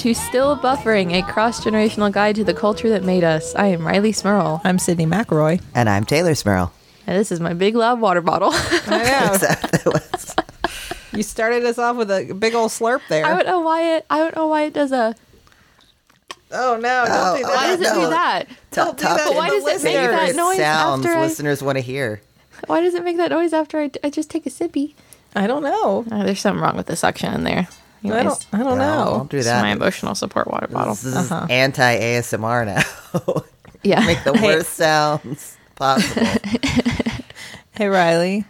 Hello to Still Buffering, a cross generational guide to the culture that made us. I am Rileigh Smirl, I'm Sydnee McElroy. And I'm Teylor Smirl. and this is my big loud water bottle. I know. you started us off with a big old slurp there. I don't know why it. I don't know why it does a. oh no! Don't Oh, do oh, that. Why does it do that? Don't do that But why to the does it make that noise sounds after I- listeners want to hear. Why does it make that noise after I, I just take a sippy? I don't know. Oh, there's something wrong with the suction in there. I don't. I don't No, know. Don't do it's that. my emotional support water bottle. This is Uh-huh. anti ASMR now. Yeah. Make the Hey. worst sounds possible. Hey Rileigh,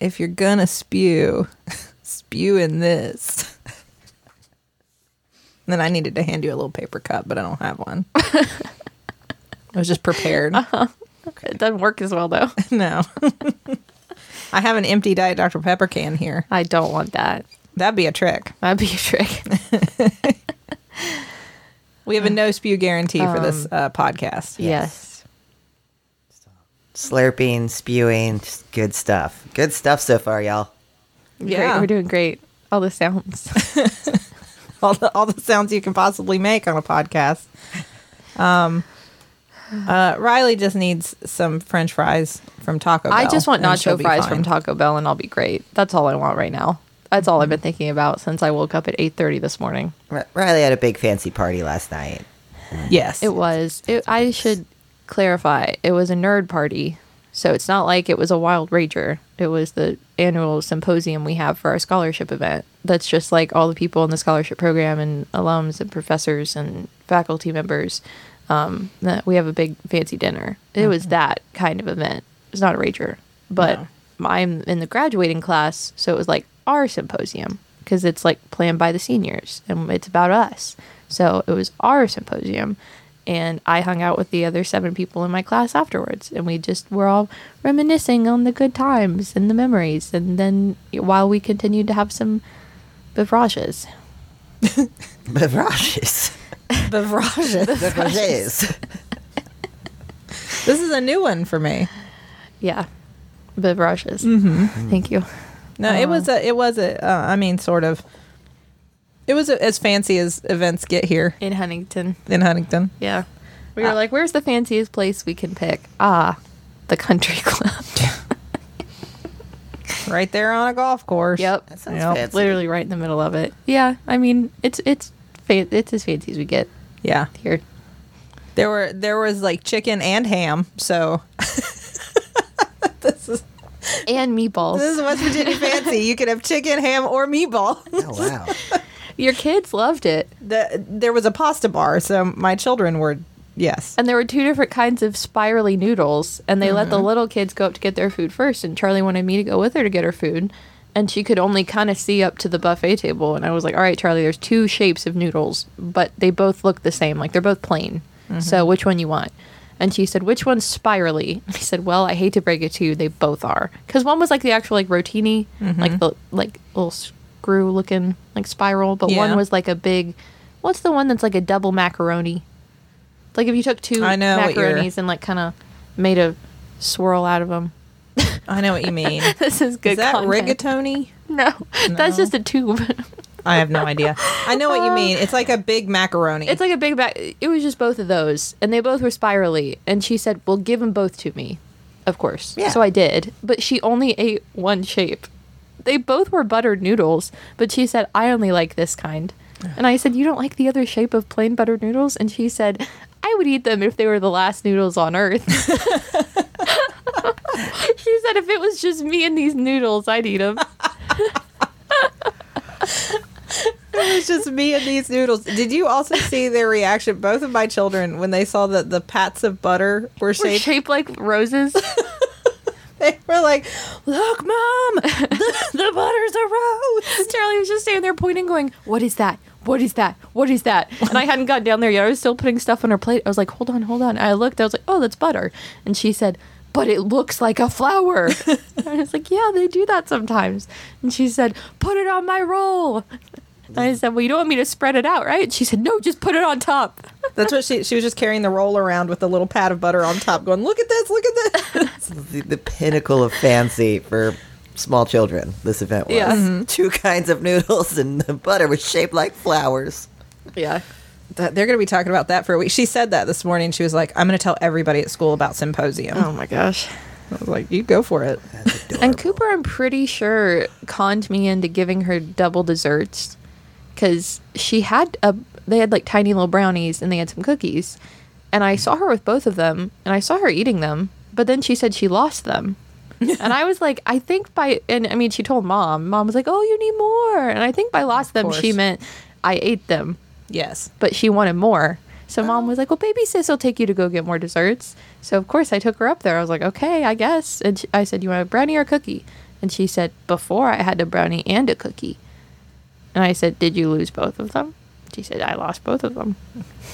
if you're gonna spew, spew in this. then I needed to hand you a little paper cup, but I don't have one. I was just prepared. Okay, It doesn't work as well though. no. I have an empty Diet Dr. Pepper can here. I don't want that. That'd be a trick. That'd be a trick. We have a no spew guarantee for this uh, podcast. yes. Slurping, spewing, just good stuff. Good stuff so far, y'all. Great. Yeah. We're doing great. All the sounds. all the all the sounds you can possibly make on a podcast. Um, uh, Rileigh just needs some French fries from Taco Bell. I just want and she'll nacho be fries fine. from Taco Bell and I'll be great. That's all I want right now. That's all I've been mm. thinking about since I woke up at 8:30 this morning. R- Rileigh had a big fancy party last night. Mm. Yes, It was it, I should clarify. It was a nerd party. So it's not like it was a wild rager. It was the annual symposium we have for our scholarship event. That's just like all the people in the scholarship program and alums and professors and faculty members. Um, that we have a big fancy dinner. It was mm-hmm. that kind of event. It's not a rager, but No. I'm in the graduating class, so it was like our symposium because it's like planned by the seniors and it's about us. So it was our symposium, and I hung out with the other seven people in my class afterwards, and we just were all reminiscing on the good times and the memories, and then while we continued to have some beverages. Beverages. beverages. Beverages. this is a new one for me. Yeah, beverages. Mm-hmm. Thank you. No, it was a. It was a. Uh, I mean, sort of. It was a, as fancy as events get here In Huntington. in Huntington. Yeah. We were like, where's the fanciest place we can pick? Ah, the country club. Right there on a golf course. Yep. That sounds Yep. fancy. Literally right in the middle of it. Yeah, I mean, it's it's fa- it's as fancy as we get Yeah. here. There were there was like chicken and ham. So And meatballs. this is West Virginia fancy. You could have chicken, ham, or meatball. Oh, wow. Your kids loved it. the, there was a pasta bar, so my children were yes. And there were two different kinds of spirally noodles, and they let the mm-hmm. little kids go up to get their food first. And Charlie wanted me to go with her to get her food, and she could only kind of see up to the buffet table. And I was like, "All right, Charlie, there's two shapes of noodles, but they both look the same. Like they're both plain. Mm-hmm. So which one you want?" And she said, "Which one's spirally?" I said, "Well, I hate to break it to you, they both are. Because one was like the actual like rotini, mm-hmm. like the like little screw looking like spiral, but Yeah. one was like a big. What's the one that's like a double macaroni? Like if you took two I know macaronis and like kind of made a swirl out of them. I know what you mean. this is good. Is that content. rigatoni? No, that's just a tube. I have no idea. I know what you uh, mean. It's like a big macaroni. it's like a big bag. It was just both of those, and they both were spirally. And she said, "Well, give them both to me." Of course. Yeah. So I did, but she only ate one shape. They both were buttered noodles, but she said, "I only like this kind." And I said, "You don't like the other shape of plain buttered noodles?" And she said, "I would eat them if they were the last noodles on earth." she said, "If it was just me and these noodles, I'd eat them." it was just me and these noodles. Did you also see their reaction? Both of my children when they saw that the pats of butter were Were shaped. shaped like roses. They were like, "Look, mom, the, the butter's a rose." Charlie was just standing there pointing, going, What is that? What is that? What is that? And I hadn't gotten down there yet. I was still putting stuff on her plate. I was like, Hold on, hold on. I looked, I was like, Oh, that's butter. And she said, But it looks like a flower. and I was like, Yeah, they do that sometimes. And she said, Put it on my roll. And I said, Well, you don't want me to spread it out, right? And she said, No, just put it on top. That's what she she was just carrying the roll around with a little pat of butter on top, going, "Look at this, look at this." the, the pinnacle of fancy for small children. This event was Yeah. Mhm. two kinds of noodles, and the butter was shaped like flowers. Yeah. They're going to be talking about that for a week. She said that this morning. She was like, "I'm going to tell everybody at school about symposium." Oh my gosh. I was like, "You go for it." And Cooper, I'm pretty sure, conned me into giving her double desserts because she had a. They had like tiny little brownies and they had some cookies, and I saw her with both of them, and I saw her eating them. But then she said she lost them, and I was like, I think by and I mean she told mom. Mom was like, Oh, you need more, and I think by lost them she meant I ate them, Yes. but she wanted more. So mom oh. was like, "Well, baby sis will take you to go get more desserts." So of course I took her up there. I was like, "Okay, I guess." And she, I said, "You want a brownie or a cookie?" And she said, "Before I had a brownie and a cookie." And I said, "Did you lose both of them?" She said, "I lost both of them."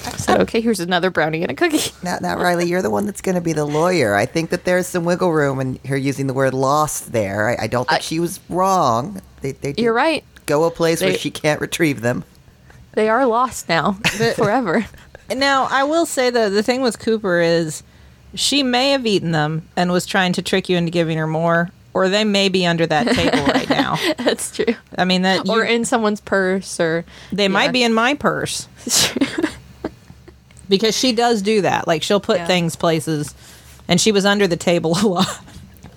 I said, "Okay, here's another brownie and a cookie." Now, now, Rileigh, you're the one that's going to be the lawyer. I think that there's some wiggle room in her using the word lost there. I, I don't think I- she was wrong. They, they You're right. Go a place where she can't retrieve them. They are lost now forever. Now, I will say though, the thing with Cooper is she may have eaten them and was trying to trick you into giving her more, or they may be under that table right now. That's true. I mean that or you- in someone's purse, or they might be in my purse because she does do that. Like she'll put Yeah. things places, and she was under the table a lot.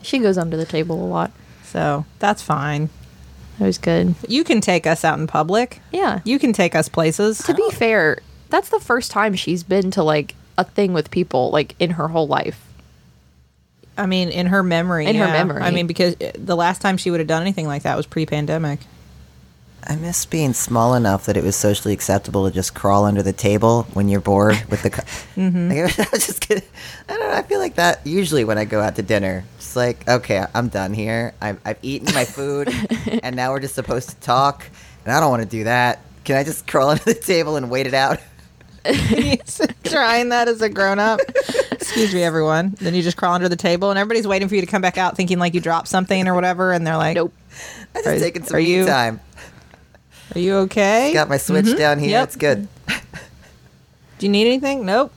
she goes under the table a lot. So that's fine. It was good. You can take us out in public. Yeah. You can take us places. to be fair, that's the first time she's been to like a thing with people like in her whole life. I mean, in her memory. In her memory. I mean, because uh, the last time she would have done anything like that was pre-pandemic. I miss being small enough that it was socially acceptable to just crawl under the table when you're bored with the. Co- Mm-hmm. like, I was just kidding. I don't know. I feel like that usually when I go out to dinner. It's like, okay, I'm done here. I've, I've eaten my food, and now we're just supposed to talk, and I don't want to do that. Can I just crawl under the table and wait it out? Trying that as a grown-up. Excuse me, everyone. Then you just crawl under the table, and everybody's waiting for you to come back out, thinking like you dropped something or whatever, and they're like, Nope. I just Are- taking some are you- time. "Are you okay? Got my switch mm-hmm. down here. Yep. It's good. Do you need anything? Nope.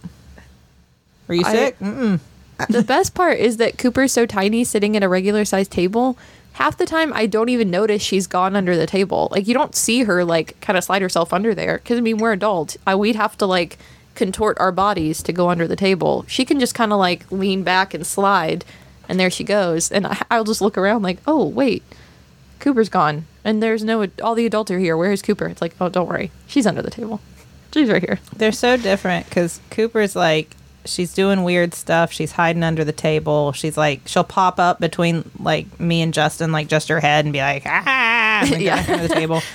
Are you I- sick? Mm-mm. the best part is that Cooper's so tiny sitting at a regular sized table. Half the time, I don't even notice she's gone under the table. Like, you don't see her, like, kind of slide herself under there. Because, I mean, we're adults. I, we'd have to, like, contort our bodies to go under the table. She can just kind of, like, lean back and slide, and there she goes. And I, I'll just look around, like, oh, wait, Cooper's gone. And there's no, all the adults are here. Where's Cooper? It's like, oh, don't worry. She's under the table. She's right here. They're so different because Cooper's like she's doing weird stuff. She's hiding under the table. She's like she'll pop up between like me and Justin, like just her head, and be like ah, and Yeah. under the table.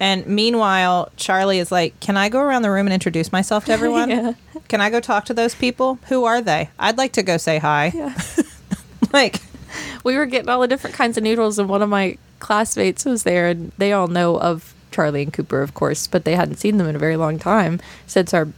And meanwhile, Charlie is like, "Can I go around the room and introduce myself to everyone? Yeah. Can I go talk to those people? Who are they? I'd like to go say hi." Yeah. like, we were getting all the different kinds of noodles and one of my classmates was there and they all know of charlie and cooper of course but they hadn't seen them in a very long time since our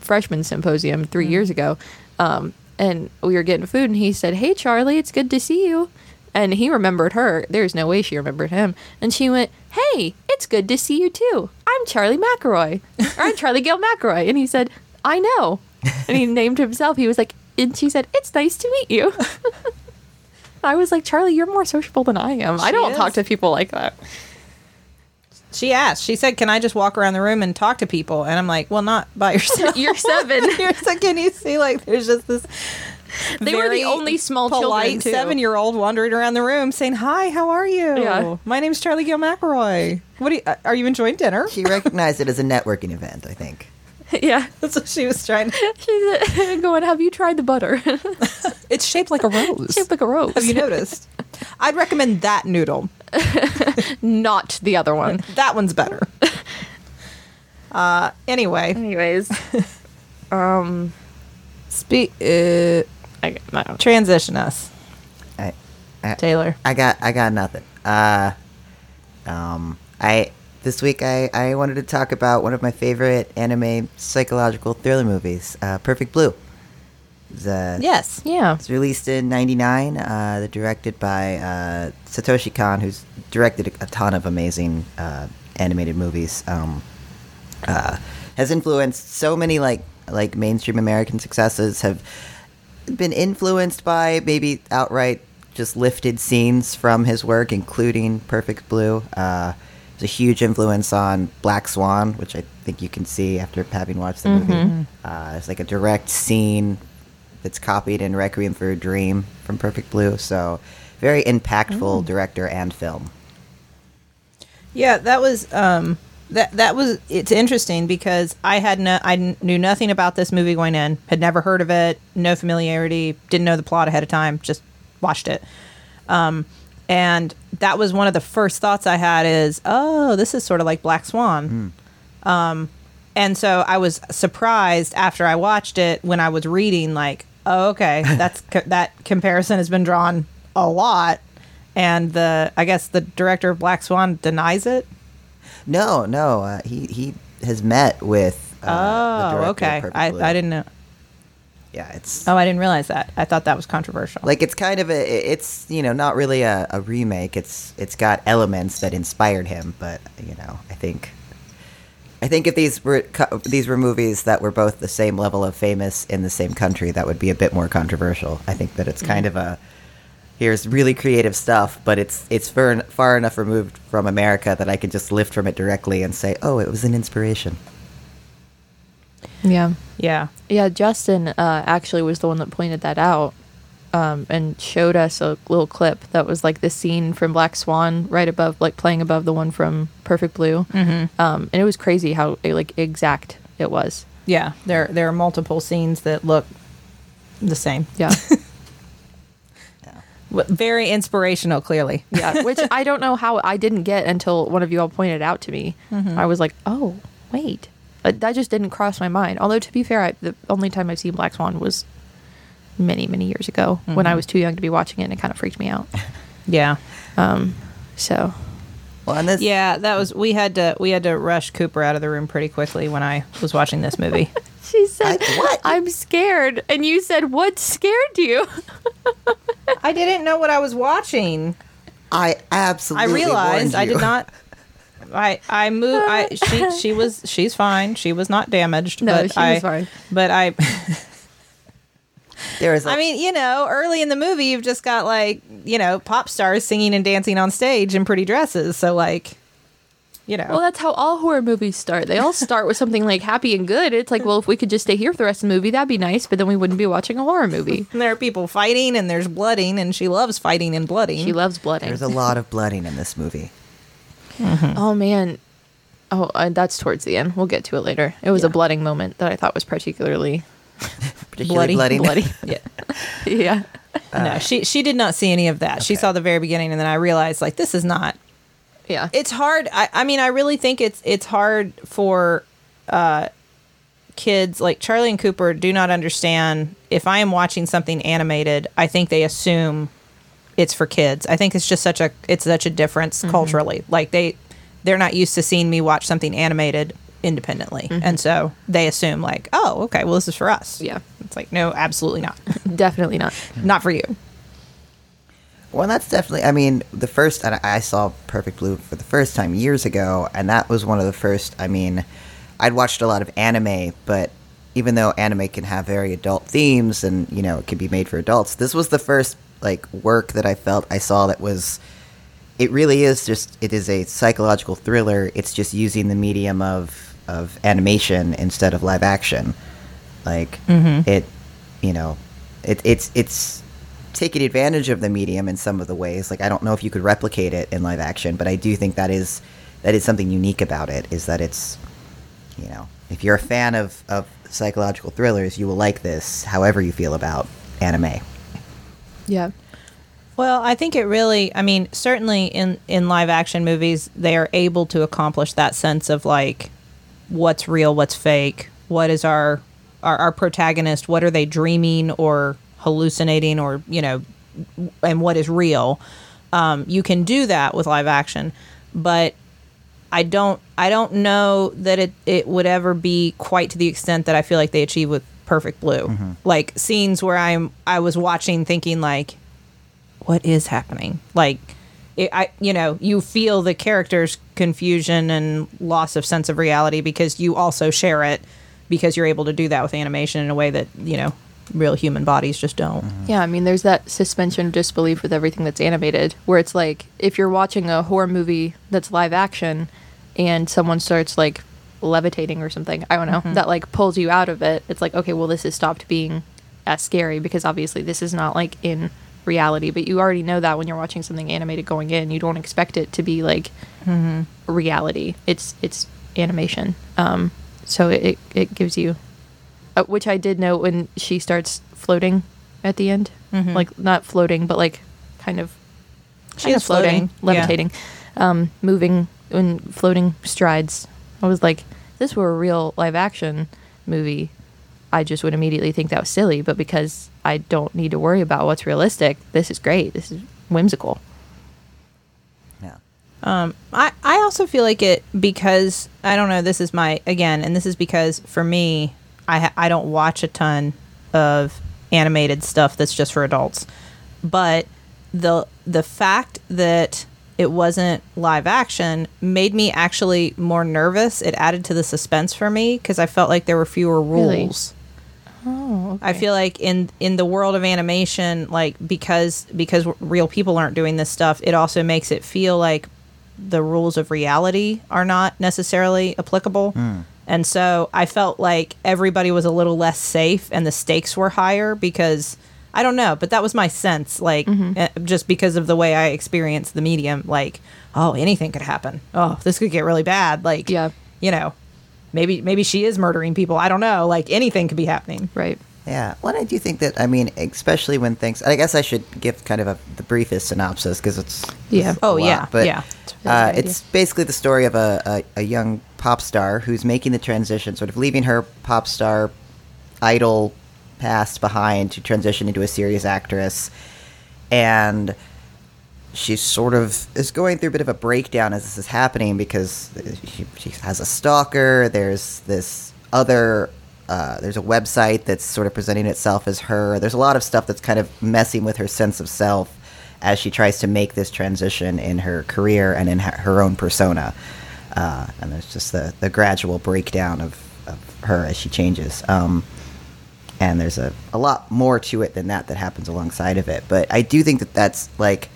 freshman symposium 3 years ago um, and we were getting food and he said hey charlie it's good to see you. And he remembered her. There's no way she remembered him. And she went hey it's good to see you too. I'm charlie mcelroy or i'm charlie gale mcelroy. And he said i know. And he named himself. He was like and she said it's nice to meet you. I was like, Charlie, you're more sociable than I am. I don't is. talk to people like that. She asked, she said, "Can I just walk around the room and talk to people?" And I'm like, "Well, not by yourself. You're seven. You're so can you see like there's just this They were the only small children, polite too. seven year old wandering around the room saying, Hi, how are you? Yeah. My name's Charlie Gil McElroy. What do you, uh, are you enjoying dinner? She recognized it as a networking event, I think. yeah. That's what she was trying She's going, Have you tried the butter? It's shaped like a rose. Shaped like a rose. Have you noticed? I'd recommend that noodle. Not the other one. That one's better. Uh anyway. Anyways, um, Speak uh I, I transition us. I, I, Teylor. I got I got nothing. Uh, um, I this week I I wanted to talk about one of my favorite anime psychological thriller movies, uh, Perfect Blue. Uh, Yes. Yeah. It's released in '99. Uh, directed by uh, Satoshi Kon, who's directed a, a ton of amazing uh, animated movies. Um, uh, has influenced so many like like mainstream American successes. Have been influenced by maybe outright just lifted scenes from his work, including Perfect Blue. Uh, it's a huge influence on Black Swan, which I think you can see after having watched the movie. Uh, it's like a direct scene that's copied in Requiem for a Dream from Perfect Blue. So, very impactful director and film. Yeah, that was um that that was it's interesting because I had no I knew nothing about this movie going in, had never heard of it, no familiarity, didn't know the plot ahead of time, just watched it. Um and that was one of the first thoughts I had is, oh, this is sort of like Black Swan. Um and so I was surprised after I watched it when I was reading like, oh, okay, that's co- that comparison has been drawn a lot and the I guess the director of Black Swan denies it. No, no, uh, he he has met with. Uh, the Oh, okay. I, I didn't know. Yeah, it's Oh, I didn't realize that. I thought that was controversial. like it's kind of a it's you know not really a, a remake it's it's got elements that inspired him but you know i think i think if these were these were movies that were both the same level of famous in the same country that would be a bit more controversial i think that it's kind mm. of a here's really creative stuff but it's it's far, far enough removed from america that i could just lift from it directly and say oh it was an inspiration Yeah. yeah. Yeah, Justin uh, actually was the one that pointed that out um, and showed us a little clip that was like the scene from Black Swan right above, like playing above the one from Perfect Blue. Mm-hmm. Um, and it was crazy how like exact it was. Yeah. There there are multiple scenes that look the same. Yeah. Very inspirational, clearly. yeah. Which I don't know how I didn't get until one of you all pointed out to me. I was like, oh, wait. Uh, that just didn't cross my mind. Although, to be fair, I, the only time I've seen Black Swan was many, many years ago when I was too young to be watching it and it kind of freaked me out. Yeah. So, well this Yeah, that was we had to we had to rush Cooper out of the room pretty quickly when I was watching this movie. She said, I- what? I'm scared. And you said, What scared you? I didn't know what I was watching. i absolutely. I realized warned I did not I I moved I she she was she's fine. She was not damaged. No, but she was I- fine. But I there was a, I mean, you know, early in the movie, you've just got like, you know, pop stars singing and dancing on stage in pretty dresses. So, like, you know, Well, that's how all horror movies start. They all start with something like happy and good. It's like, well, if we could just stay here for the rest of the movie, that'd be nice, but then we wouldn't be watching a horror movie. and there are people fighting and there's blooding, and she loves fighting and blooding. She loves blooding. there's a lot of blooding in this movie Oh, man. Oh, uh, that's towards the end. We'll get to it later. It was a Yeah. blooding moment that I thought was particularly particularly Bloody. bloody. bloody. yeah. yeah. no, she she did not see any of that. She saw the very beginning, and then I realized like this is not. Yeah. It's hard. I, I mean, I really think it's it's hard for uh, kids like Charlie and Cooper do not understand. If I am watching something animated, I think they assume it's for kids. I think it's just such a it's such a difference mm-hmm. culturally. Like they they're not used to seeing me watch something animated independently, mm-hmm. and so they assume like, oh, okay, well this is for us. Yeah. It's like no, absolutely not, Definitely not. not for you. Well, that's definitely. I mean, the first and I saw Perfect Blue for the first time years ago, and that was one of the first. I mean, I'd watched a lot of anime, but even though anime can have very adult themes and you know it can be made for adults, this was the first like work that I felt I saw that was. It really is just. It is a psychological thriller. It's just using the medium of of animation instead of live action. Like mm-hmm. it, you know, it, it's it's taking advantage of the medium in some of the ways. Like I don't know if you could replicate it in live action, but I do think that is that is something unique about it. Is that it's you know if you're a fan of of psychological thrillers, you will like this. However you feel about anime. Yeah. Well, I think it really, I mean, certainly in, in live action movies, they are able to accomplish that sense of like what's real, what's fake, what is our, our, our protagonist, what are they dreaming or hallucinating or, you know, and what is real. Um, you can do that with live action, but I don't I don't know that it, it would ever be quite to the extent that I feel like they achieve with Perfect Blue. Mm-hmm. Like scenes where I'm I was watching thinking like what is happening? Like it, I you know, you feel the characters confusion and loss of sense of reality because you also share it because you're able to do that with animation in a way that, you know, real human bodies just don't. Mm-hmm. Yeah, I mean, there's that suspension of disbelief with everything that's animated, where it's like if you're watching a horror movie that's live action, and someone starts like levitating or something, I don't know, that like pulls you out of it. It's like, okay, well, this has stopped being as scary because obviously this is not like in reality. But you already know that when you're watching something animated going in, you don't expect it to be like reality. It's it's animation. Um, so it it gives you uh, which I did note when she starts floating at the end, like not floating, but like kind of She kind is of floating, floating, yeah. levitating, um, moving in floating strides. I was like, if this were a real live action movie, I just would immediately think that was silly. But because I don't need to worry about what's realistic, this is great. This is whimsical. Yeah. Um, I, I also feel like it because I don't know. This is my again, and this is because for me, I I don't watch a ton of animated stuff that's just for adults, but the the fact that it wasn't live action made me actually more nervous. It added to the suspense for me because I felt like there were fewer Really? rules. Oh, I feel like in in the world of animation, like because because real people aren't doing this stuff, it also makes it feel like the rules of reality are not necessarily applicable. Hmm. And so I felt like everybody was a little less safe and the stakes were higher because I don't know, but that was my sense like eh, just because of the way I experienced the medium like oh, anything could happen. Oh, this could get really bad like Yeah. you know, maybe maybe she is murdering people. I don't know, like anything could be happening. right. Yeah. Well, I do think that, I mean, especially when things, I guess I should give kind of a, the briefest synopsis because it's. Yeah. it's a Oh, lot, yeah, But, yeah. It's really uh, it's basically the story of a, a, a young pop star who's making the transition, sort of leaving her pop star idol past behind to transition into a serious actress. And she sort of is going through a bit of a breakdown as this is happening because she, she has a stalker. There's this other, uh, there's a website that's sort of presenting itself as her. There's a lot of stuff that's kind of messing with her sense of self as she tries to make this transition in her career and in her, her own persona. Uh, and there's just the, the gradual breakdown of, of her as she changes. Um, and there's a, a lot more to it than that that happens alongside of it. But I do think that that's like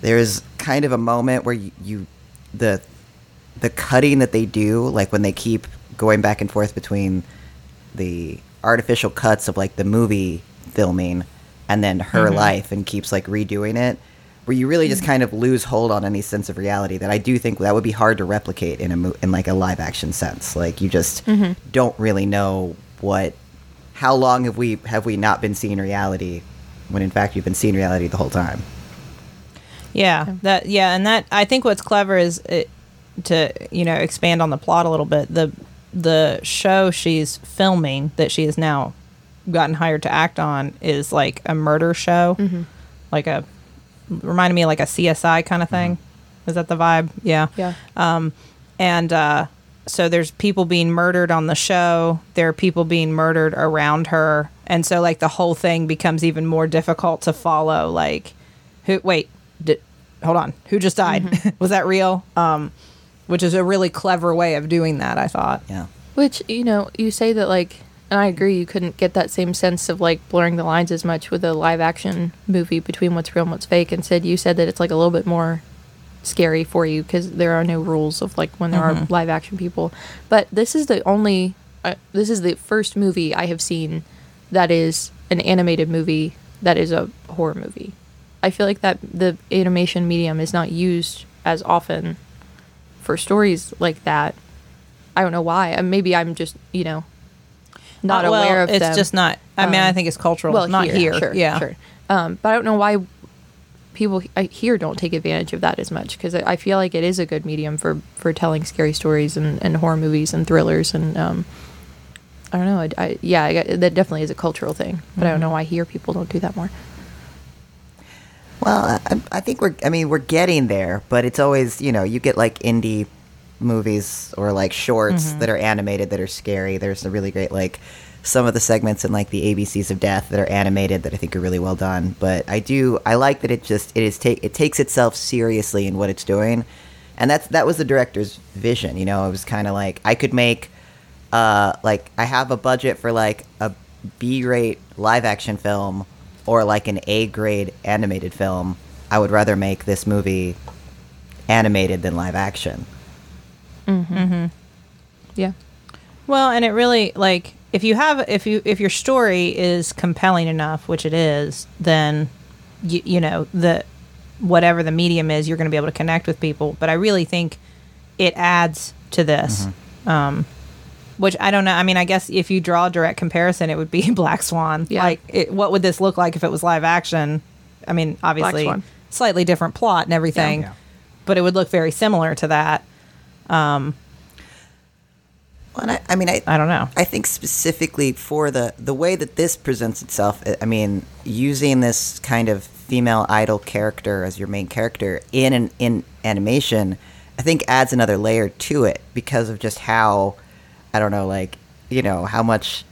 there's kind of a moment where you, you the the cutting that they do, like when they keep going back and forth between the artificial cuts of like the movie filming and then her mm-hmm. life and keeps like redoing it where you really just mm-hmm. kind of lose hold on any sense of reality that I do think that would be hard to replicate in a mo- in like a live action sense. Like you just mm-hmm. don't really know what how long have we have we not been seeing reality when in fact you've been seeing reality the whole time Yeah, that yeah, and that I think what's clever is it, to you know expand on the plot a little bit. The the show she's filming that she has now gotten hired to act on is like a murder show, mm-hmm. like a reminded me of like a CSI kind of mm-hmm. thing. Is that the vibe? Yeah. Yeah. Um, and uh, so there's people being murdered on the show. There are people being murdered around her, and so like the whole thing becomes even more difficult to follow. Like, who? Wait, did, hold on. Who just died? Was that real? Um, which is a really clever way of doing that. I thought. yeah Which, you know, you say that, like, and I agree, you couldn't get that same sense of, like, blurring the lines as much with a live action movie between what's real and what's fake. And Sid, you said that it's, like, a little bit more scary for you because there are no rules of, like, when there are live action people. But this is the only, uh, this is the first movie I have seen that is an animated movie that is a horror movie. I feel like that the animation medium is not used as often for stories like that. I don't know why. Uh, Maybe I'm just, you know, not Uh, well, aware of it's them. just not. I mean, I Um, think it's cultural. well, not here. Sure, yeah. sure. Um, but I don't know why people here don't take advantage of that as much because I feel like it is a good medium for for telling scary stories and, and horror movies and thrillers and um, I don't know. I, I yeah, I, that definitely is a cultural thing, but I don't know why here people don't do that more. Well, I, I think we're. I mean, we're getting there, but it's always you know you get like indie movies or like shorts that are animated that are scary. There's a really great like some of the segments in like the ABCs of Death that are animated that I think are really well done. But I do I like that it just it is take it takes itself seriously in what it's doing, and that's that was the director's vision. You know, it was kind of like I could make uh like I have a budget for like a B-rate live action film or like an A-grade animated film, I would rather make this movie animated than live action. Mhm. Yeah. Well, and it really like if you have if you if your story is compelling enough, which it is, then you, you know the whatever the medium is, you're going to be able to connect with people. But I really think it adds to this. Um, which I don't know. I mean, I guess if you draw a direct comparison, it would be Black Swan. Yeah. Like, it, what would this look like if it was live action? I mean, obviously, slightly different plot and everything, Yeah. but it would look very similar to that. Well, and I, I mean, I, I don't know. I think specifically for the the way that this presents itself, I- I mean, using this kind of female idol character as your main character in an in animation, I think adds another layer to it because of just how I don't know, like you know how much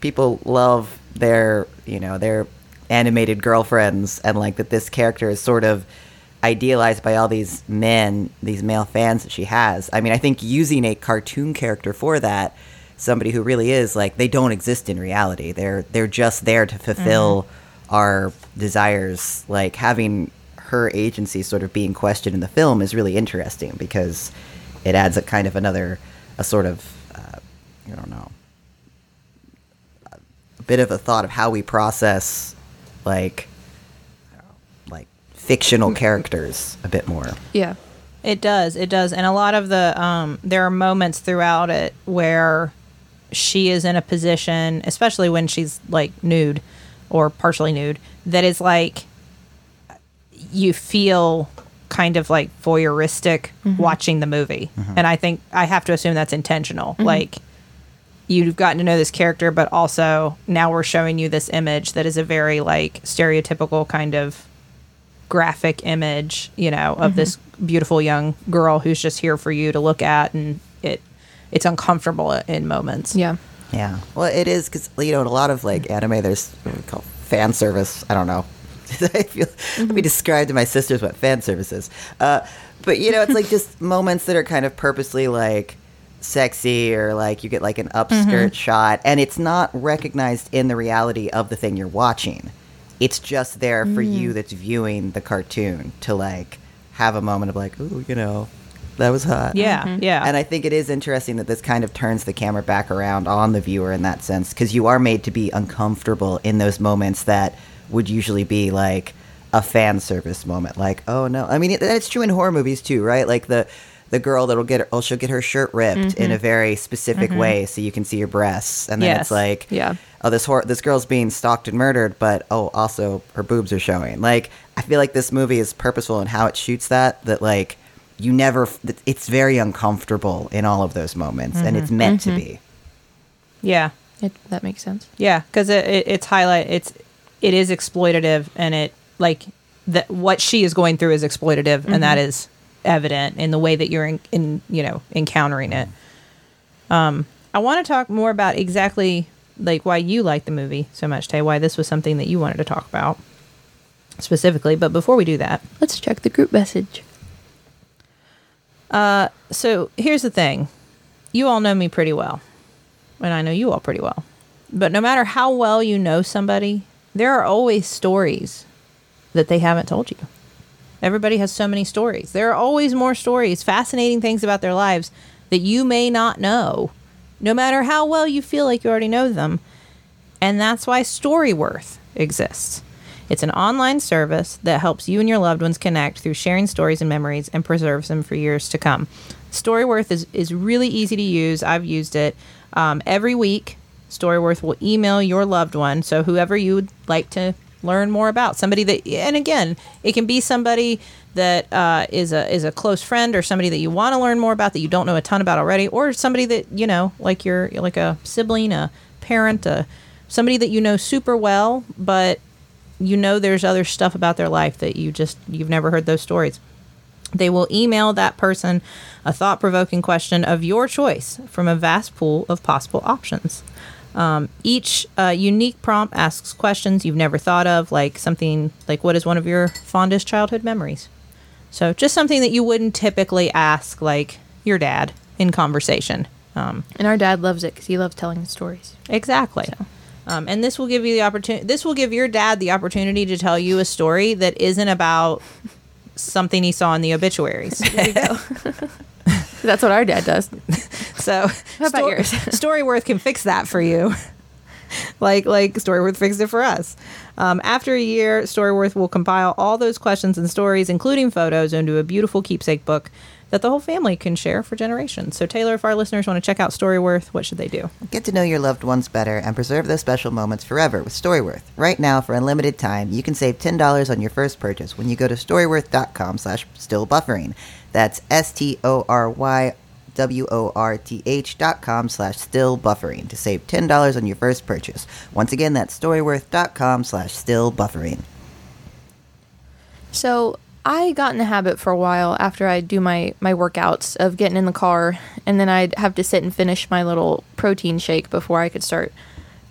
people love their you know their animated girlfriends and like that this character is sort of idealized by all these men these male fans that she has. I mean i think using a cartoon character for that somebody who really is like they don't exist in reality. They're they're just there to fulfill our desires. Like having her agency sort of being questioned in the film is really interesting because it adds a kind of another a sort of uh, i don't know a bit of a thought of how we process like I don't know, like fictional hmm. characters a bit more. Yeah. It does. It does. And a lot of the um there are moments throughout it where she is in a position, especially when she's like nude or partially nude, that is like you feel kind of like voyeuristic mm-hmm. watching the movie. Mm-hmm. And I think I have to assume that's intentional. Mm-hmm. Like you've gotten to know this character, but also now we're showing you this image that is a very like stereotypical kind of graphic image, you know, of mm-hmm. this beautiful young girl who's just here for you to look at, and it it's uncomfortable in moments. Yeah. Yeah. Well, it is because you know in a lot of like anime, there's what we call fan service. I don't know. I feel let me mm-hmm. describe to my sisters what fan service is. Uh, but you know, it's like just moments that are kind of purposely like sexy or like you get like an upskirt mm-hmm. shot, and it's not recognized in the reality of the thing you're watching. It's just there for you mm. that's viewing the cartoon to like have a moment of like, ooh, you know, that was hot. Yeah, mm-hmm. yeah. And I think it is interesting that this kind of turns the camera back around on the viewer in that sense because you are made to be uncomfortable in those moments that would usually be like a fan service moment. Like, oh no, I mean it, it's true in horror movies too, right? Like the the girl that'll get her, oh she'll get her shirt ripped in mm-hmm. a very specific mm-hmm. way so you can see your breasts, and then Yes. it's like, Yeah. Oh this hor- this girl's being stalked and murdered, but oh also her boobs are showing. Like I feel like this movie is purposeful in how it shoots that. That like you never, it's very uncomfortable in all of those moments, and it's mm-hmm. meant to mm-hmm. be. yeah, It, that makes sense. yeah, because it, it, it's highlight it's it is exploitative, and it like that what she is going through is exploitative, and that mm-hmm. is evident in the way that you're in, in you know encountering it. Um, I want to talk more about exactly like why you like the movie so much, Tay. Why this was something that you wanted to talk about specifically. But before we do that, Let's check the group message. Uh, so here's the thing you all know me pretty well and i know you all pretty well but no matter how well you know somebody there are always stories that they haven't told you everybody has so many stories there are always more stories fascinating things about their lives that you may not know no matter how well you feel like you already know them and that's why Storyworth exists. It's an online service that helps you and your loved ones connect through sharing stories and memories and preserves them for years to come. Storyworth is, is really easy to use. I've used it. Um, every week, Storyworth will email your loved one. So, whoever you would like to learn more about, somebody that, and again, it can be somebody that uh, is a is a close friend or somebody that you want to learn more about that you don't know a ton about already, or somebody that you know, like you're like a sibling, a parent, a somebody that you know super well, but you know there's other stuff about their life that you just you've never heard those stories. They will email that person a thought provoking question of your choice from a vast pool of possible options. Um, each uh, unique prompt asks questions you've never thought of, like something like, What is one of your fondest childhood memories? So, just something that you wouldn't typically ask, like your dad in conversation. Um, And our dad loves it because he loves telling stories. Exactly. Um, and this will give you the opportunity. This will give your dad the opportunity to tell you a story that isn't about something he saw in the obituaries. There you go. That's what our dad does. So, How about yours? Storyworth can fix that for you. like like Storyworth fixed it for us. Um, after a year, Storyworth will compile all those questions and stories, including photos, into a beautiful keepsake book that the whole family can share for generations. So, Teylor, if our listeners want to check out Storyworth, what should they do? Get to know your loved ones better and preserve those special moments forever with Storyworth. Right now, for unlimited time, you can save $10 on your first purchase when you go to storyworth.com slash stillbuffering. That's S-T-O-R-Y W-O-R-T-H dot com slash still buffering to save $10 on your first purchase. Once again, that's storyworth.com slash still buffering. So I got in the habit for a while after I'd do my my workouts of getting in the car and then I'd have to sit and finish my little protein shake before I could start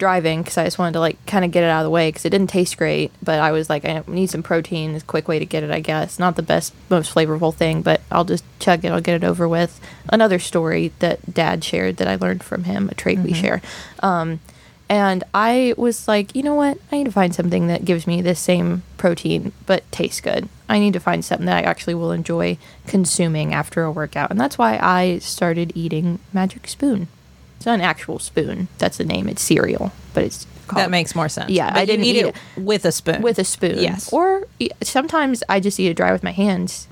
driving because I just wanted to like kind of get it out of the way because it didn't taste great. But I was like, I need some protein. It's a quick way to get it, I guess. Not the best, most flavorful thing, but I'll just chug it. I'll get it over with. Another story that Dad shared that I learned from him, a trait we share. Um, and I was like, you know what? I need to find something that gives me the same protein but tastes good. I need to find something that I actually will enjoy consuming after a workout. And that's why I started eating Magic Spoon. It's not an actual spoon. That's the name. It's cereal, but it's called That makes more sense. Yeah, But I didn't eat eat it with a spoon. with a spoon. Yes. Or e- sometimes I just eat it dry with my hands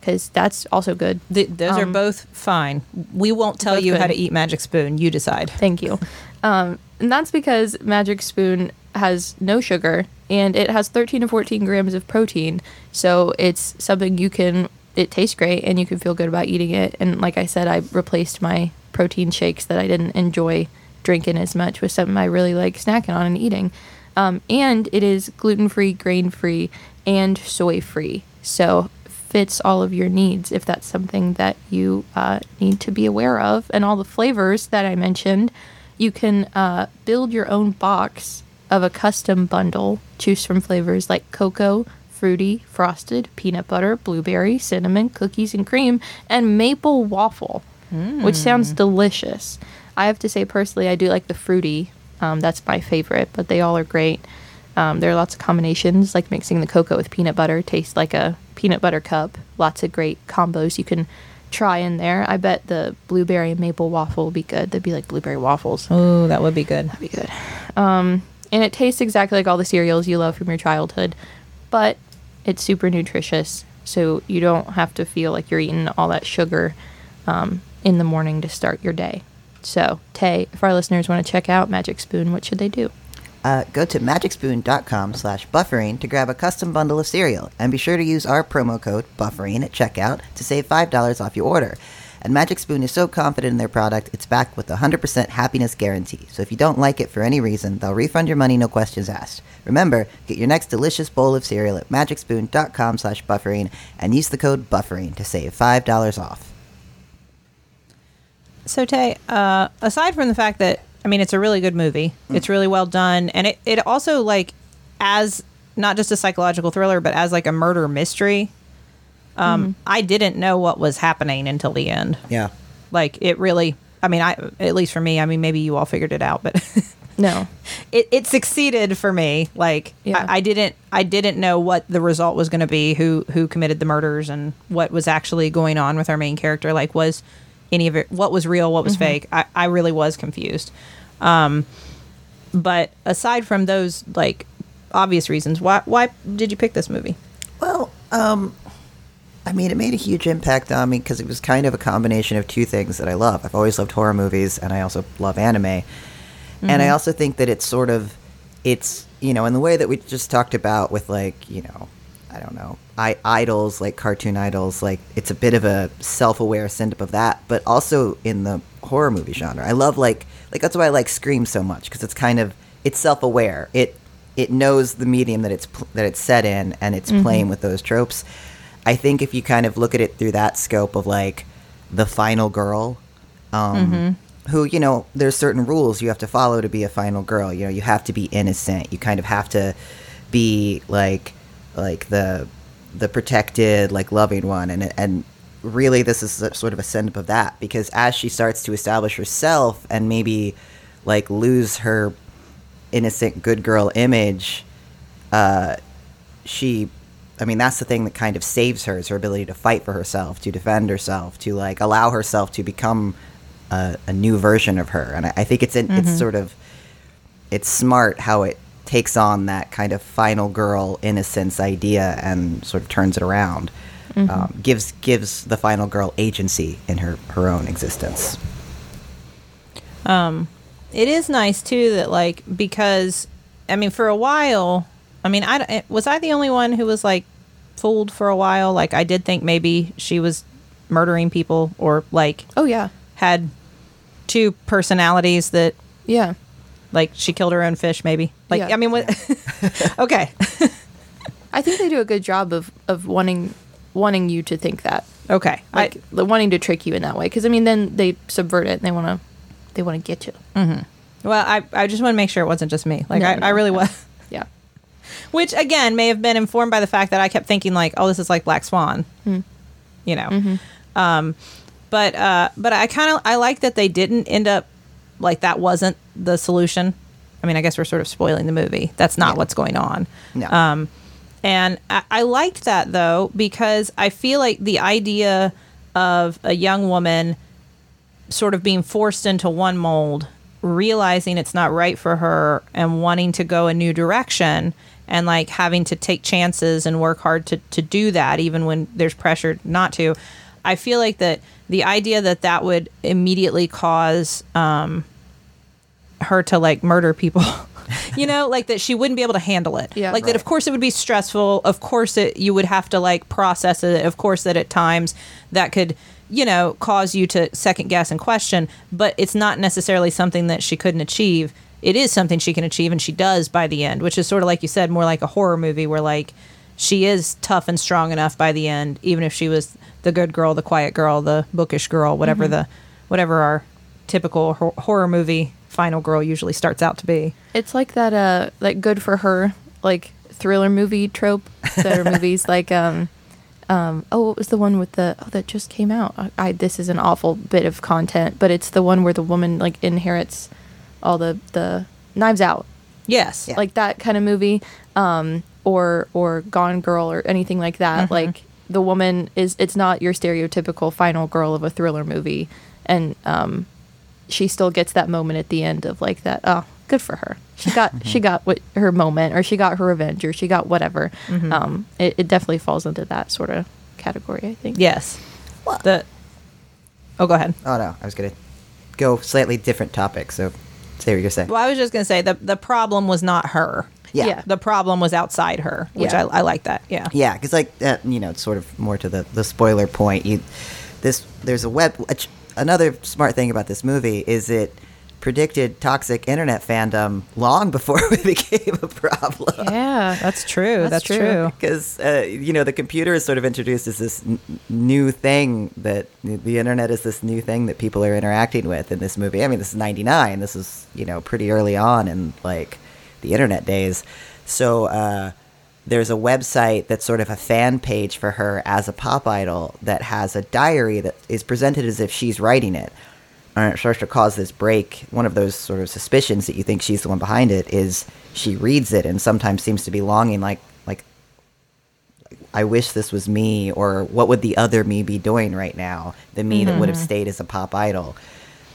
because that's also good. Th- those are Um, both fine. We won't tell both you how to eat Magic Spoon. You decide. Thank you. Um, and that's because Magic Spoon has no sugar and it has 13 to 14 grams of protein. So it's something you can, it tastes great and you can feel good about eating it. And like I said, I replaced my protein shakes that I didn't enjoy drinking as much with something I really like snacking on and eating. Um, and it is gluten free, grain free, and soy free. So fits all of your needs if that's something that you uh, need to be aware of. And all the flavors that I mentioned, you can uh, build your own box of a custom bundle. Choose from flavors like cocoa, fruity, frosted, peanut butter, blueberry, cinnamon, cookies and cream, and maple waffle, which sounds delicious. I have to say, personally, I do like the fruity. Um, that's my favorite, but they all are great. Um, there are lots of combinations, like mixing the cocoa with peanut butter, tastes like a peanut butter cup. Lots of great combos you can try in there. I bet the blueberry and maple waffle will be good. They'd be like blueberry waffles. Oh, that would be good. That'd be good. Um, and it tastes exactly like all the cereals you love from your childhood, but it's super nutritious, so you don't have to feel like you're eating all that sugar um, in the morning to start your day. So, Tay, if our listeners want to check out Magic Spoon, what should they do? Uh, go to magicspoon.com slash buffering to grab a custom bundle of cereal, and be sure to use our promo code buffering at checkout to save $5 off your order. And Magic Spoon is so confident in their product, it's backed with a 100% happiness guarantee. So if you don't like it for any reason, they'll refund your money, no questions asked. Remember, get your next delicious bowl of cereal at magicspoon.com slash buffering and use the code buffering to save $5 off. So Tay, uh, aside from the fact that I mean it's a really good movie, it's really well done, and it it also like as not just a psychological thriller, but as like a murder mystery. Um, I didn't know what was happening until the end. Yeah. Like it really. I mean, I at least for me. I mean, maybe you all figured it out, but No. it, it succeeded for me. Like Yeah. I, I didn't I didn't know what the result was going to be, who who committed the murders, and what was actually going on with our main character. Like was any of it what was real, what was fake? I, I really was confused. Um, but aside from those like obvious reasons, why why did you pick this movie? Well, um, I mean, it made a huge impact on me because it was kind of a combination of two things that I love. I've always loved horror movies, and I also love anime. And I also think that it's sort of, it's you know, in the way that we just talked about with like you know, I don't know, I, idols like cartoon idols, like it's a bit of a self-aware send-up of that, but also in the horror movie genre. I love like like that's why I like Scream so much because it's kind of it's self-aware. It it knows the medium that it's pl- that it's set in and it's playing with those tropes. I think if you kind of look at it through that scope of like the final girl, um, who you know, there's certain rules you have to follow to be a final girl. You know, you have to be innocent. You kind of have to be like like the the protected, like loving one, and and really this is a, sort of a send up of that because as she starts to establish herself and maybe like lose her innocent good girl image, uh, she, I mean, that's the thing that kind of saves her is her ability to fight for herself, to defend herself, to like allow herself to become a, a new version of her. And I, I think it's in, it's sort of it's smart how it takes on that kind of final girl innocence idea and sort of turns it around. Um, gives gives the final girl agency in her her own existence. Um, It is nice too that like because I mean for a while I mean I was I the only one who was like fooled for a while like I did think maybe she was murdering people or like Oh yeah, had two personalities that yeah. Like she killed her own fish maybe. Like Yeah. I mean what okay. I think they do a good job of of wanting wanting you to think that, okay. Like I, wanting to trick you in that way. Because I mean, then they subvert it and they want to they want to get you. well I I just want to make sure it wasn't just me. Like No, I, no, I really no. was. Yeah, which again may have been informed by the fact that I kept thinking like, oh, this is like Black Swan, you know. Um, but uh, but I kind of I like that they didn't end up like that wasn't the solution. I mean, I guess we're sort of spoiling the movie. That's not what's going on. No. Um, and I, I liked that though because I feel like the idea of a young woman sort of being forced into one mold, realizing it's not right for her and wanting to go a new direction and like having to take chances and work hard to, to do that even when there's pressure not to. I feel like that the idea that that would immediately cause um, her to like murder people. you know, like that she wouldn't be able to handle it. Yeah. like that. Of course, it would be stressful. Of course, it you would have to like process it. Of course, that at times that could you know cause you to second guess and question. But it's not necessarily something that she couldn't achieve. It is something she can achieve, and she does by the end, which is sort of like you said, more like a horror movie where like she is tough and strong enough by the end, even if she was the good girl, the quiet girl, the bookish girl, whatever the whatever our typical hor- horror movie final girl usually starts out to be. it's like that. Uh, like good for her, like thriller movie trope. That are movies like um, um. Oh, what was the one with the? Oh, that just came out. I, I this is an awful bit of content, but it's the one where the woman like inherits all the the knives out. Yes. like that kind of movie um or or gone girl or anything like that Mm-hmm. like the woman is it's not your stereotypical final girl of a thriller movie and um she still gets that moment at the end of like that oh good for her she got Mm-hmm. she got what her moment or she got her revenge or she got whatever Mm-hmm. um it, it definitely falls into that sort of category i think Yes. Well- The Oh, go ahead. Oh no, I was gonna go slightly different topic. So say what you're saying. Well, I was just going to say the the problem was not her. Yeah. Yeah. The problem was outside her, which Yeah. I, I like that. Yeah. Yeah, because like uh, you know, it's sort of more to the the spoiler point. You this there's a web. A, another smart thing about this movie is it predicted toxic internet fandom long before it became a problem. yeah That's true. That's, That's true. because uh, you know the computer is sort of introduced as this n- new thing that the internet is this new thing that people are interacting with in this movie. I mean, this is '99. This is you know pretty early on in like the internet days. So uh, there's a website that's sort of a fan page for her as a pop idol that has a diary that is presented as if she's writing it. And it starts to cause this break. One of those sort of suspicions that you think she's the one behind it is she reads it and sometimes seems to be longing like like I wish this was me, or what would the other me be doing right now? The me that would have stayed as a pop idol.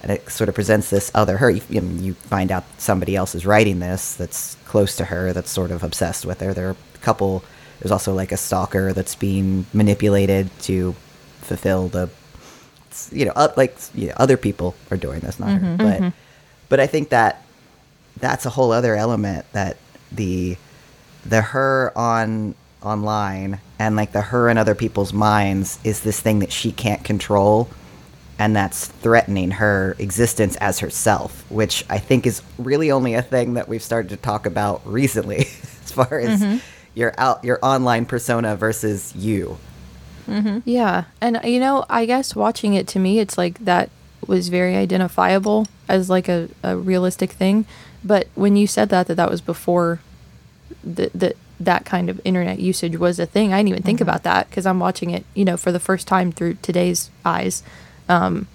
And it sort of presents this other her. You, you know, you find out somebody else is writing this that's close to her, that's sort of obsessed with her. There are a couple, there's also like a stalker that's being manipulated to fulfill the, you know, uh, like you know, other people are doing this, not her. But, but I think that that's a whole other element that the the her on online and like the her in other people's minds is this thing that she can't control and that's threatening her existence as herself which i think is really only a thing that we've started to talk about recently as far as mm-hmm. your out your online persona versus you mm-hmm. Yeah, and you know, I guess watching it to me, it's like that was very identifiable as like a, a realistic thing. But when you said that, that that was before the, the that kind of internet usage was a thing, I didn't even think mm-hmm. about that because I'm watching it, you know, for the first time through today's eyes. Um,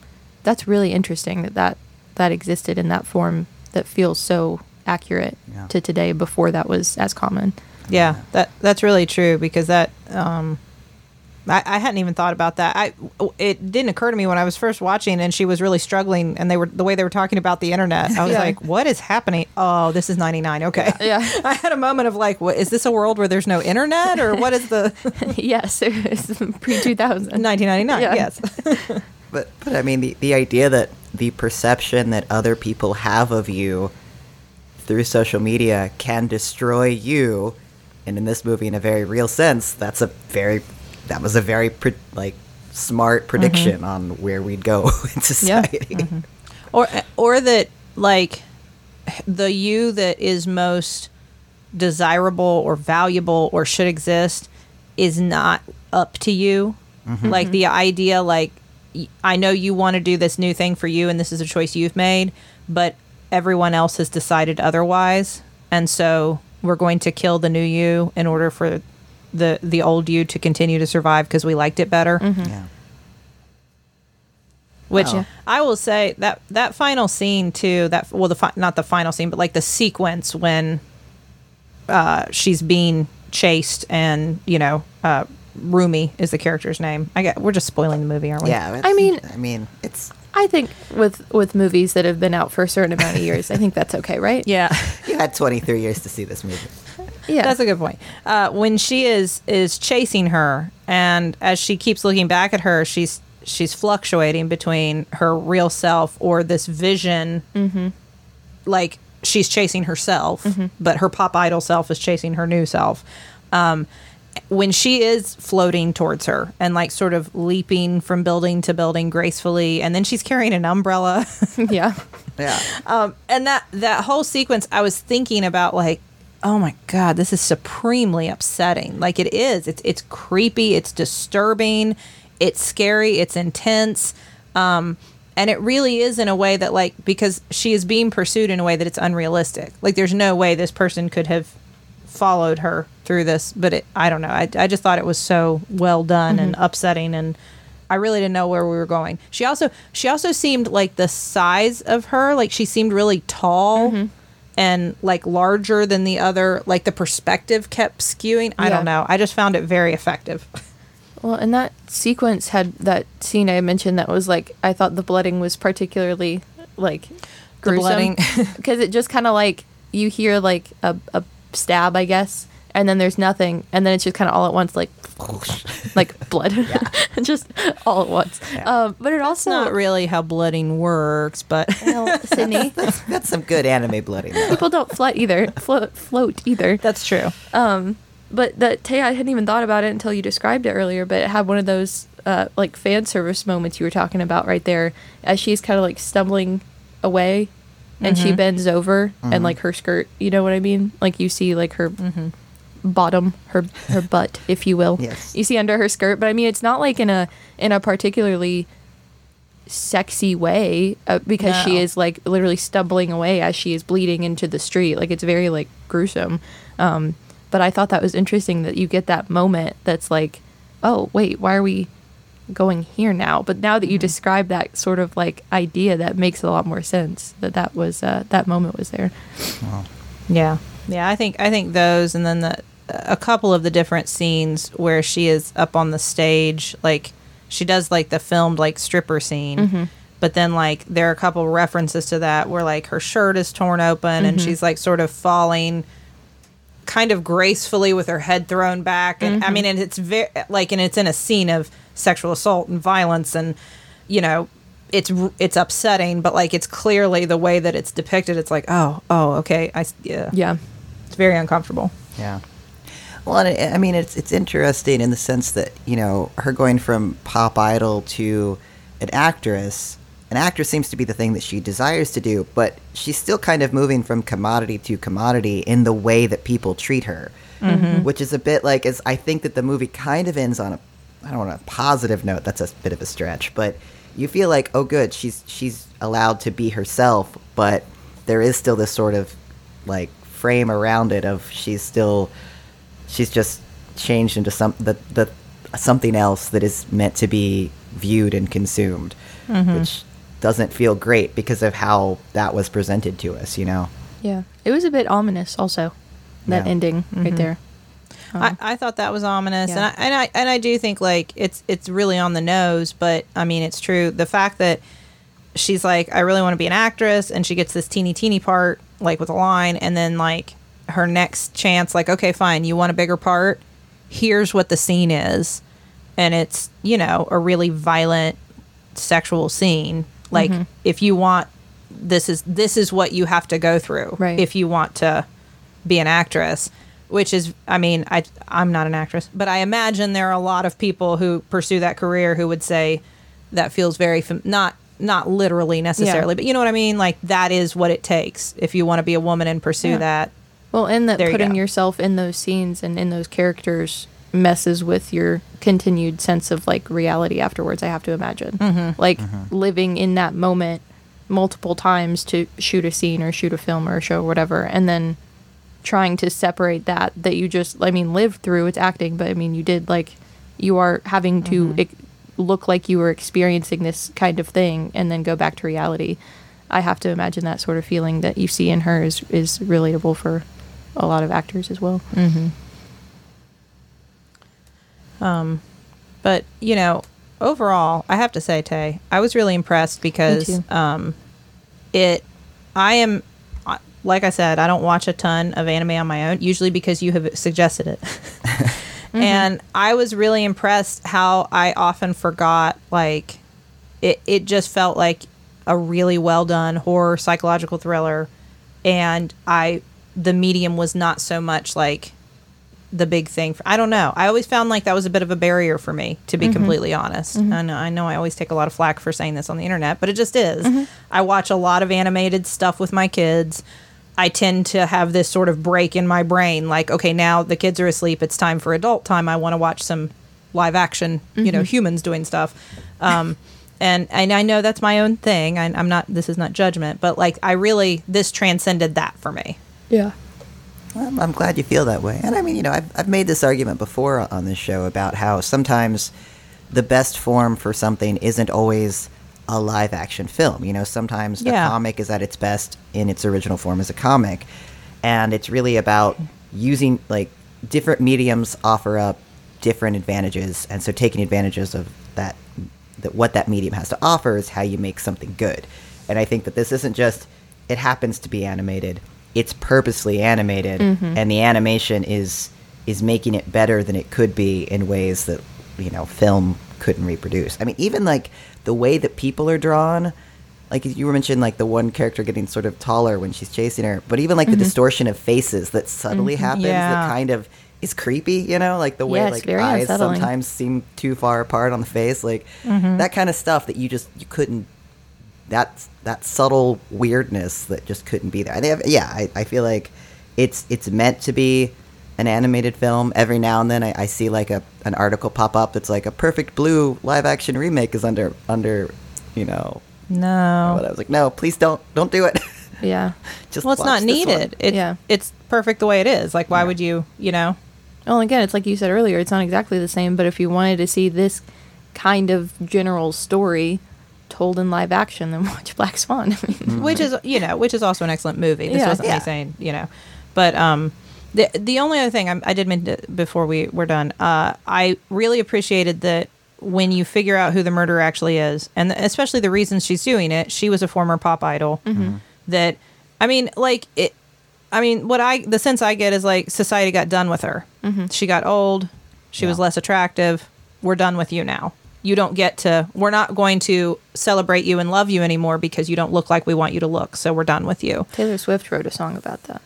that's really interesting that that that existed in that form that feels so accurate Yeah. to today before that was as common. Yeah, that that's really true because that um, I, I hadn't even thought about that. I it didn't occur to me when I was first watching, and she was really struggling, and they were the way they were talking about the internet. I was Yeah. like, "What is happening? Oh, this is '99. Okay." Yeah. I had a moment of like, "What is this? A world where there's no internet, or what is the yes, it was pre 2000. 1999?" Yes. But but I mean the the idea that the perception that other people have of you through social media can destroy you, and in this movie, in a very real sense, that's a very that was a very pre- like smart mm-hmm. prediction on where we'd go in society. Mm-hmm. or or that like the you that is most desirable or valuable or should exist is not up to you. Mm-hmm. Like the idea like I know you want to do this new thing for you and this is a choice you've made but everyone else has decided otherwise. And so we're going to kill the new you in order for the the old you to continue to survive because we liked it better Yeah. which Wow. I will say that that final scene too. That well, the fi- not the final scene, but like the sequence when uh, she's being chased and you know, uh, Rumi is the character's name. I get we're just spoiling the movie, aren't we? Yeah, I mean- I mean, it's I think with with movies that have been out for a certain amount of years, I think that's okay, right? yeah. you had 23 years to see this movie. Yeah. That's a good point. Uh, when she is is chasing her, and as she keeps looking back at her, she's she's fluctuating between her real self or this vision, like she's chasing herself, but her pop idol self is chasing her new self. Um, when she is floating towards her and like sort of leaping from building to building gracefully, and then she's carrying an umbrella. yeah. Yeah. um, and that that whole sequence i was thinking about like oh my god this is supremely upsetting. Like it is. It's it's creepy. It's disturbing. It's scary. It's intense. Um, and it really is in a way that like because she is being pursued in a way that it's unrealistic. Like there's no way this person could have followed her through this but it, i don't know. I, I just thought it was so well done and upsetting and i really didn't know where we were going. She also she also seemed like the size of her like she seemed really tall and like larger than the other like the perspective kept skewing. I Yeah. don't know. I just found it very effective. Well, and that sequence had that scene I mentioned that was like I thought the blooding was particularly like gruesome. because it just kind of like you hear like a, a stab, I guess, and then there's nothing, and then it's just kind of all at once like like blood, just all at once. Um, but it it's also not really how blooding works but well, Sydnee. That's some good anime blooding. though. People don't float either, float, float either. that's true Um, But that Tay, I hadn't even thought about it until you described it earlier. But it had one of those uh, like fan service moments you were talking about right there, as she's kind of like stumbling away, and she bends over, and like her skirt, you know what I mean? Like you see like her bottom, her her butt, if you will. Yes. You see under her skirt, but I mean it's not like in a in a particularly sexy way uh, because she is like literally stumbling away as she is bleeding into the street like it's very like gruesome um but i thought that was interesting that you get that moment that's like oh wait why are we going here now but now that you describe that sort of like idea that makes a lot more sense that that was uh, that moment was there Wow. Yeah, yeah. I think I think those, and then the a couple of the different scenes where she is up on the stage, like she does like the filmed like stripper scene, mm-hmm. but then like there are a couple references to that where like her shirt is torn open and mm-hmm. she's like sort of falling kind of gracefully with her head thrown back. And i mm-hmm. mean and it's very like and it's in a scene of sexual assault and violence and you know it's it's upsetting but like it's clearly the way that it's depicted it's like oh oh okay i yeah. Yeah. It's very uncomfortable. Yeah. Well, and I mean, it's it's interesting in the sense that you know her going from pop idol to an actress. An actress seems to be the thing that she desires to do, but she's still kind of moving from commodity to commodity in the way that people treat her, mm-hmm. which is a bit like as I think that the movie kind of ends on a I don't want a positive note. That's a bit of a stretch, but you feel like oh, good, she's she's allowed to be herself, but there is still this sort of like frame around it of she's still she's just changed into some the, the something else that is meant to be viewed and consumed mm-hmm. which doesn't feel great because of how that was presented to us. You know. Yeah. It was a bit ominous also. That Yeah. ending right mm-hmm. there. I, um, I thought that was ominous, Yeah. and I, and I and I do think like it's it's really on the nose, but I mean it's true. The fact that she's like, I really want to be an actress, and she gets this teeny teeny part like with a line, and then like her next chance, like, okay, fine, you want a bigger part? Here's what the scene is, and it's you know a really violent sexual scene. Like mm-hmm. if you want this is this is what you have to go through Right. if you want to be an actress which is i mean i i'm not an actress but i imagine there are a lot of people who pursue that career who would say that feels very fam- not not literally necessarily but you know what i mean like that is what it takes if you want to be a woman and pursue Yeah. that Well, and that There putting go. yourself in those scenes and in those characters messes with your continued sense of like reality afterwards. I have to imagine, Mm-hmm. like living in that moment multiple times to shoot a scene or shoot a film or a show or whatever, and then trying to separate that that you just I mean lived through. It's acting, but I mean you did like you are having to ex- look like you were experiencing this kind of thing and then go back to reality. I have to imagine that sort of feeling that you see in her is is relatable for a lot of actors as well. Um, but you know overall i have to say tay i was really impressed because um it i am like i said i don't watch a ton of anime on my own usually because you have suggested it. And i was really impressed how i often forgot like it, it just felt like a really well done horror psychological thriller and i the medium was not so much like the big thing. For, I don't know. I always found like that was a bit of a barrier for me, to be mm-hmm. completely honest. Mm-hmm. I know I know I always take a lot of flack for saying this on the internet, but it just is. Mm-hmm. I watch a lot of animated stuff with my kids. I tend to have this sort of break in my brain, like, okay, now the kids are asleep. It's time for adult time. I want to watch some live action, you know, humans doing stuff. Um, and and I know that's my own thing. I, I'm not. This is not judgment, but like I really this transcended that for me. Yeah. I'm, I'm glad you feel that way. And I mean, you know, I've, I've made this argument before on this show about how sometimes the best form for something isn't always a live action film. You know, sometimes Yeah. a comic is at its best in its original form as a comic. And it's really about using, like, different mediums offer up different advantages. And so taking advantages of that, that what that medium has to offer is how you make something good. And I think that this isn't just, it happens to be animated it's purposely animated mm-hmm. and the animation is is making it better than it could be in ways that you know film couldn't reproduce i mean even like the way that people are drawn like you were mentioning like the one character getting sort of taller when she's chasing her but even like the mm-hmm. distortion of faces that subtly mm-hmm. happens Yeah. that kind of is creepy you know like the way Yeah, like eyes unsettling. sometimes seem too far apart on the face like Mm-hmm. that kind of stuff that you just you couldn't that that subtle weirdness that just couldn't be there. I think, yeah, I, I feel like it's it's meant to be an animated film. Every now and then, I, I see like a an article pop up that's like a Perfect Blue live action remake is under under, you know. No. But I was like, no, please don't don't do it. Yeah. just well, it's watch not this needed. It, Yeah. It's perfect the way it is. Like, why Yeah. would you, you know? Well, again, it's like you said earlier, it's not exactly the same, but if you wanted to see this kind of general story told in live action, than watch Black Swan. I mean, Which is, you know, which is also an excellent movie. This Yeah. wasn't Yeah. me saying, you know. But um, the, the only other thing I, I did mention it before we were done, uh, I really appreciated that when you figure out who the murderer actually is, and especially the reasons she's doing it, she was a former pop idol. That, I mean, like, it, I mean, what I the sense I get is like society got done with her. She got old. She was less attractive. We're done with you now. You don't get to. We're not going to celebrate you and love you anymore because you don't look like we want you to look. So we're done with you. Taylor Swift wrote a song about that.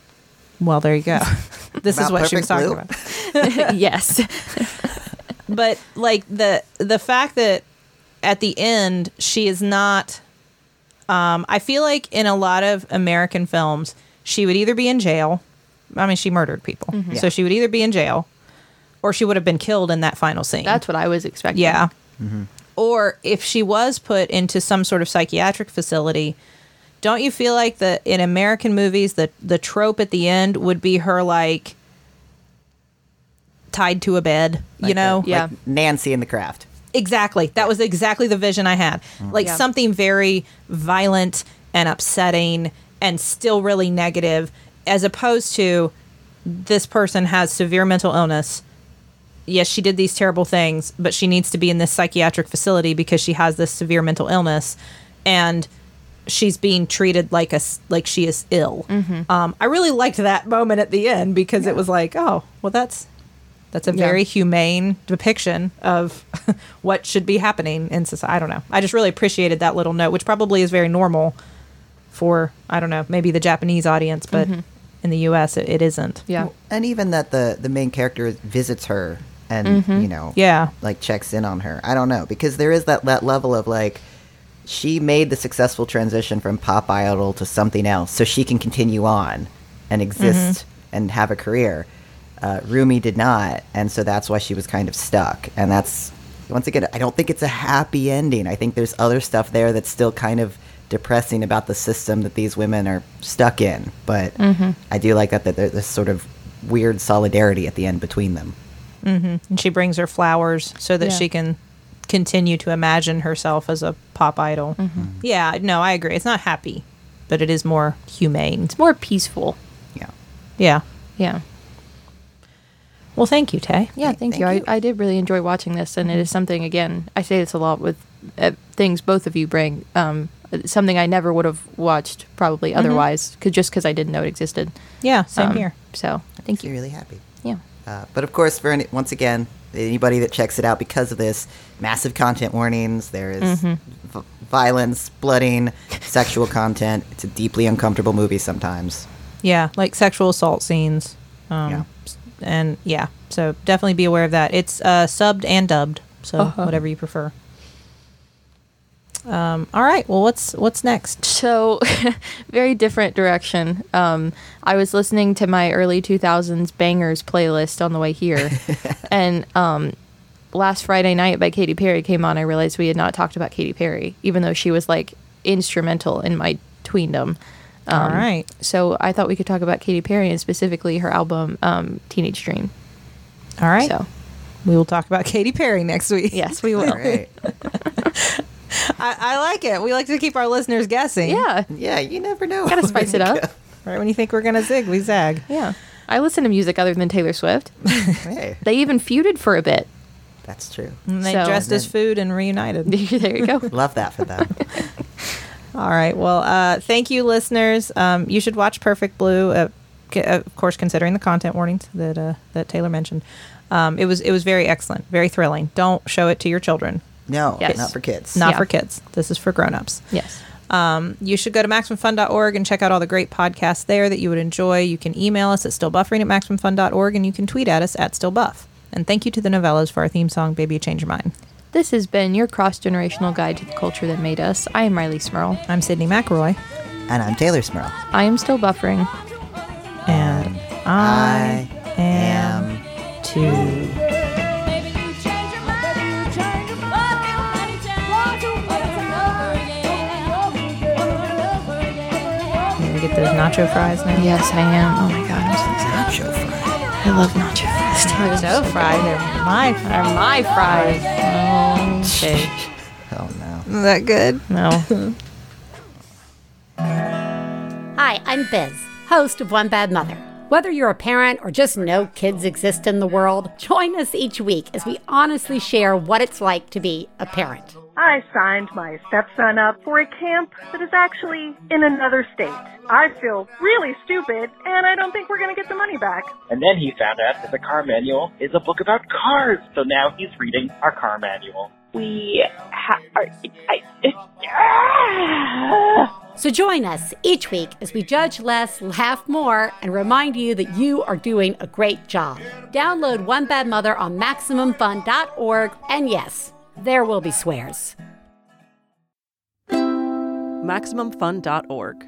Well, there you go. this is what she was talking Blue? about. yes. But like the the fact that at the end she is not. Um, I feel like in a lot of American films, she would either be in jail. I mean, she murdered people, so Yeah. she would either be in jail, or she would have been killed in that final scene. That's what I was expecting. Yeah. Or if she was put into some sort of psychiatric facility, don't you feel like the in American movies the the trope at the end would be her like tied to a bed, you know? the- Yeah. like Nancy in the Craft. Exactly. That was exactly the vision I had. Mm. Like Yeah. something very violent and upsetting and still really negative, as opposed to this person has severe mental illness. Yes, she did these terrible things, but she needs to be in this psychiatric facility because she has this severe mental illness, and she's being treated like a like she is ill. Um, I really liked that moment at the end because it was like, oh, well, that's that's a Yeah. very humane depiction of what should be happening in society. I don't know. I just really appreciated that little note, which probably is very normal for I don't know, maybe the Japanese audience, but in the U.S. it, it isn't. Yeah. And even that the the main character visits her and mm-hmm. you know Yeah. like checks in on her. I don't know because there is that that level of like she made the successful transition from pop idol to something else so she can continue on and mm-hmm. exist and have a career. Uh, Rumi did not, and so that's why she was kind of stuck. And that's once again, I don't think it's a happy ending. I think there's other stuff there that's still kind of depressing about the system that these women are stuck in. But mm-hmm. I do like that that there's this sort of weird solidarity at the end between them. And she brings her flowers so that Yeah. she can continue to imagine herself as a pop idol. Yeah, no, I agree. It's not happy, but it is more humane. It's more peaceful. Yeah. Yeah. Yeah. Well, thank you, Tay. Yeah, Thank- thank, thank you. you. I, I did really enjoy watching this, and it is something. Again, I say this a lot with uh, things both of you bring. Um, something I never would have watched probably otherwise, cause, just because I didn't know it existed. Yeah, same Um, here. So thank Makes you. me really happy. Yeah. Uh, but of course, for any, once again, anybody that checks it out because of this, massive content warnings. There is v- violence, blooding, sexual content. It's a deeply uncomfortable movie sometimes. Yeah, like sexual assault scenes. Um, Yeah. And yeah, so definitely be aware of that. It's uh, subbed and dubbed, so Uh-huh. whatever you prefer. Um, all right. Well, what's what's next? So, very different direction. Um, I was listening to my early 2000s bangers playlist on the way here. and um, last Friday night by Katy Perry came on. I realized we had not talked about Katy Perry, even though she was like instrumental in my tweendom. Um, all right. So, I thought we could talk about Katy Perry and specifically her album um, Teenage Dream. All right. So, we will talk about Katy Perry next week. yes, we will. I, I like it. We like to keep our listeners guessing. Yeah. yeah, you never know. Gotta spice it up. Right when you think we're gonna zig, we zag. Yeah. I listen to music other than Taylor Swift. hey, They even feuded for a bit. that's true. And they So- dressed as food and reunited. there you go. Love that for them. All right. Well, uh, thank you, listeners. Um, you should watch Perfect Blue. Uh, c- uh, of course, considering the content warnings that uh, that Teylor mentioned, um, it was it was very excellent, very thrilling. Don't show it to your children. No, Yes. not for kids. Not Yeah. for kids. This is for grown-ups. Yes. Um, you should go to MaximumFun.org and check out all the great podcasts there that you would enjoy. You can email us at stillbuffering at MaximumFun.org and you can tweet at us at stillbuff. And thank you to the Nouvellas for our theme song, Baby Change Your Mind. This has been your cross generational guide to the culture that made us. I am Rileigh Smirl. I'm Sydnee McElroy. And I'm Teylor Smirl. I am still buffering. and I, I am am too. Get those nacho fries now? Yes, I am. Oh my god, I'm so excited. nacho fry. I love nacho fries. So fried. They're my, they're my fries. Okay. Oh no. Is that good? No. Hi, I'm Biz, host of One Bad Mother. Whether you're a parent or just know kids exist in the world, join us each week as we honestly share what it's like to be a parent. I signed my stepson up for a camp that is actually in another state. I feel really stupid, and I don't think we're going to get the money back. And then he found out that the car manual is a book about cars. So now he's reading our car manual. We ha- are, I, it, ah! So join us each week as we judge less, laugh more, and remind you that you are doing a great job. Download One Bad Mother on MaximumFun.org, and yes, there will be swears. MaximumFun.org.